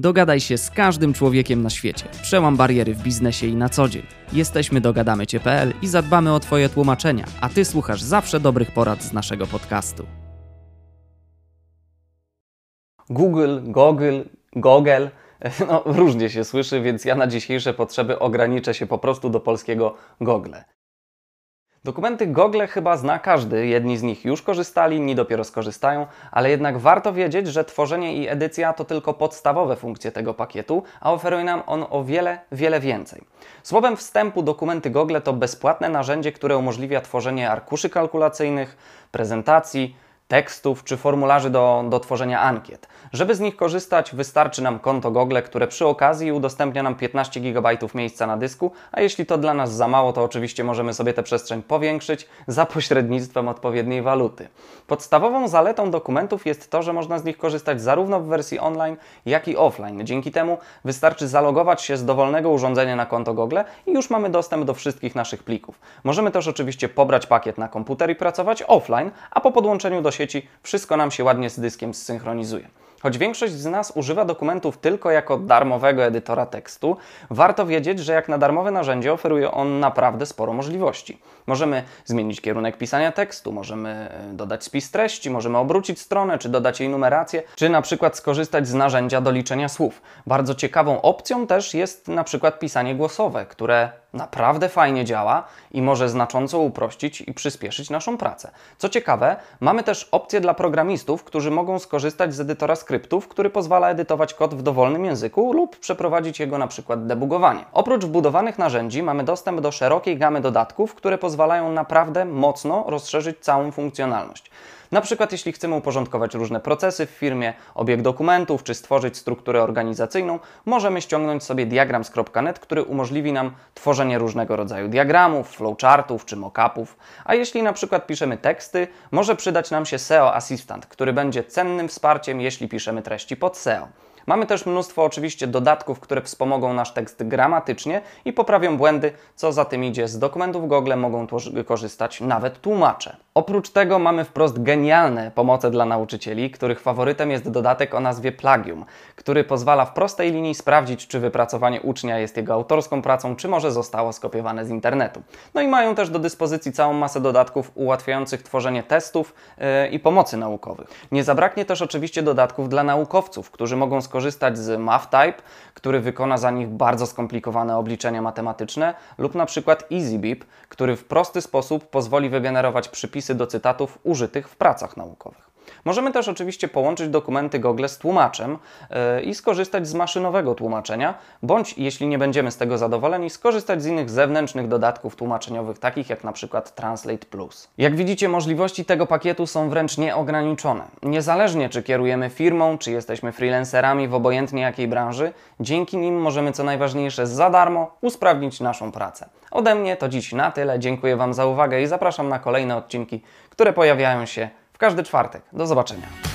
Dogadaj się z każdym człowiekiem na świecie. Przełam bariery w biznesie i na co dzień. Jesteśmy dogadamycie.pl i zadbamy o Twoje tłumaczenia, a Ty słuchasz zawsze dobrych porad z naszego podcastu. Google, Google, Google, no różnie się słyszy, więc ja na dzisiejsze potrzeby ograniczę się po prostu do polskiego Google. Dokumenty Google chyba zna każdy, jedni z nich już korzystali, inni dopiero skorzystają, ale jednak warto wiedzieć, że tworzenie i edycja to tylko podstawowe funkcje tego pakietu, a oferuje nam on o wiele, wiele więcej. Słowem wstępu dokumenty Google to bezpłatne narzędzie, które umożliwia tworzenie arkuszy kalkulacyjnych, prezentacji, tekstów czy formularzy do, do tworzenia ankiet. Żeby z nich korzystać, wystarczy nam konto Google, które przy okazji udostępnia nam 15 GB miejsca na dysku, a jeśli to dla nas za mało, to oczywiście możemy sobie tę przestrzeń powiększyć za pośrednictwem odpowiedniej waluty. Podstawową zaletą dokumentów jest to, że można z nich korzystać zarówno w wersji online, jak i offline. Dzięki temu wystarczy zalogować się z dowolnego urządzenia na konto Google i już mamy dostęp do wszystkich naszych plików. Możemy też oczywiście pobrać pakiet na komputer i pracować offline, a po podłączeniu do sieci wszystko nam się ładnie z dyskiem zsynchronizuje. Choć większość z nas używa dokumentów tylko jako darmowego edytora tekstu, warto wiedzieć, że jak na darmowe narzędzie oferuje on naprawdę sporo możliwości. Możemy zmienić kierunek pisania tekstu, możemy e, dodać spis treści, możemy obrócić stronę, czy dodać jej numerację, czy na przykład skorzystać z narzędzia do liczenia słów. Bardzo ciekawą opcją też jest na przykład pisanie głosowe, które naprawdę fajnie działa i może znacząco uprościć i przyspieszyć naszą pracę. Co ciekawe, mamy też opcję dla programistów, którzy mogą skorzystać z edytora skryptów, który pozwala edytować kod w dowolnym języku lub przeprowadzić jego na przykład debugowanie. Oprócz wbudowanych narzędzi mamy dostęp do szerokiej gamy dodatków, które pozwalają naprawdę mocno rozszerzyć całą funkcjonalność. Na przykład jeśli chcemy uporządkować różne procesy w firmie, obieg dokumentów czy stworzyć strukturę organizacyjną, możemy ściągnąć sobie diagrams.net, który umożliwi nam tworzenie różnego rodzaju diagramów, flowchartów czy mockupów. A jeśli na przykład piszemy teksty, może przydać nam się SEO Assistant, który będzie cennym wsparciem, jeśli piszemy treści pod SEO. Mamy też mnóstwo oczywiście dodatków, które wspomogą nasz tekst gramatycznie i poprawią błędy, co za tym idzie. Z dokumentów Google mogą korzystać nawet tłumacze. Oprócz tego mamy wprost genialne pomoce dla nauczycieli, których faworytem jest dodatek o nazwie Plagium, który pozwala w prostej linii sprawdzić, czy wypracowanie ucznia jest jego autorską pracą, czy może zostało skopiowane z internetu. No i mają też do dyspozycji całą masę dodatków ułatwiających tworzenie testów yy, i pomocy naukowych. Nie zabraknie też oczywiście dodatków dla naukowców, którzy mogą skorzystać z MathType, który wykona za nich bardzo skomplikowane obliczenia matematyczne, lub na przykład EasyBeep, który w prosty sposób pozwoli wygenerować przypisy do cytatów użytych w pracach naukowych. Możemy też oczywiście połączyć dokumenty Google z tłumaczem yy, i skorzystać z maszynowego tłumaczenia, bądź jeśli nie będziemy z tego zadowoleni, skorzystać z innych zewnętrznych dodatków tłumaczeniowych, takich jak na przykład Translate Plus. Jak widzicie, możliwości tego pakietu są wręcz nieograniczone. Niezależnie czy kierujemy firmą, czy jesteśmy freelancerami w obojętnie jakiej branży, dzięki nim możemy co najważniejsze za darmo usprawnić naszą pracę. Ode mnie to dziś na tyle. Dziękuję Wam za uwagę i zapraszam na kolejne odcinki, które pojawiają się każdy czwartek. Do zobaczenia.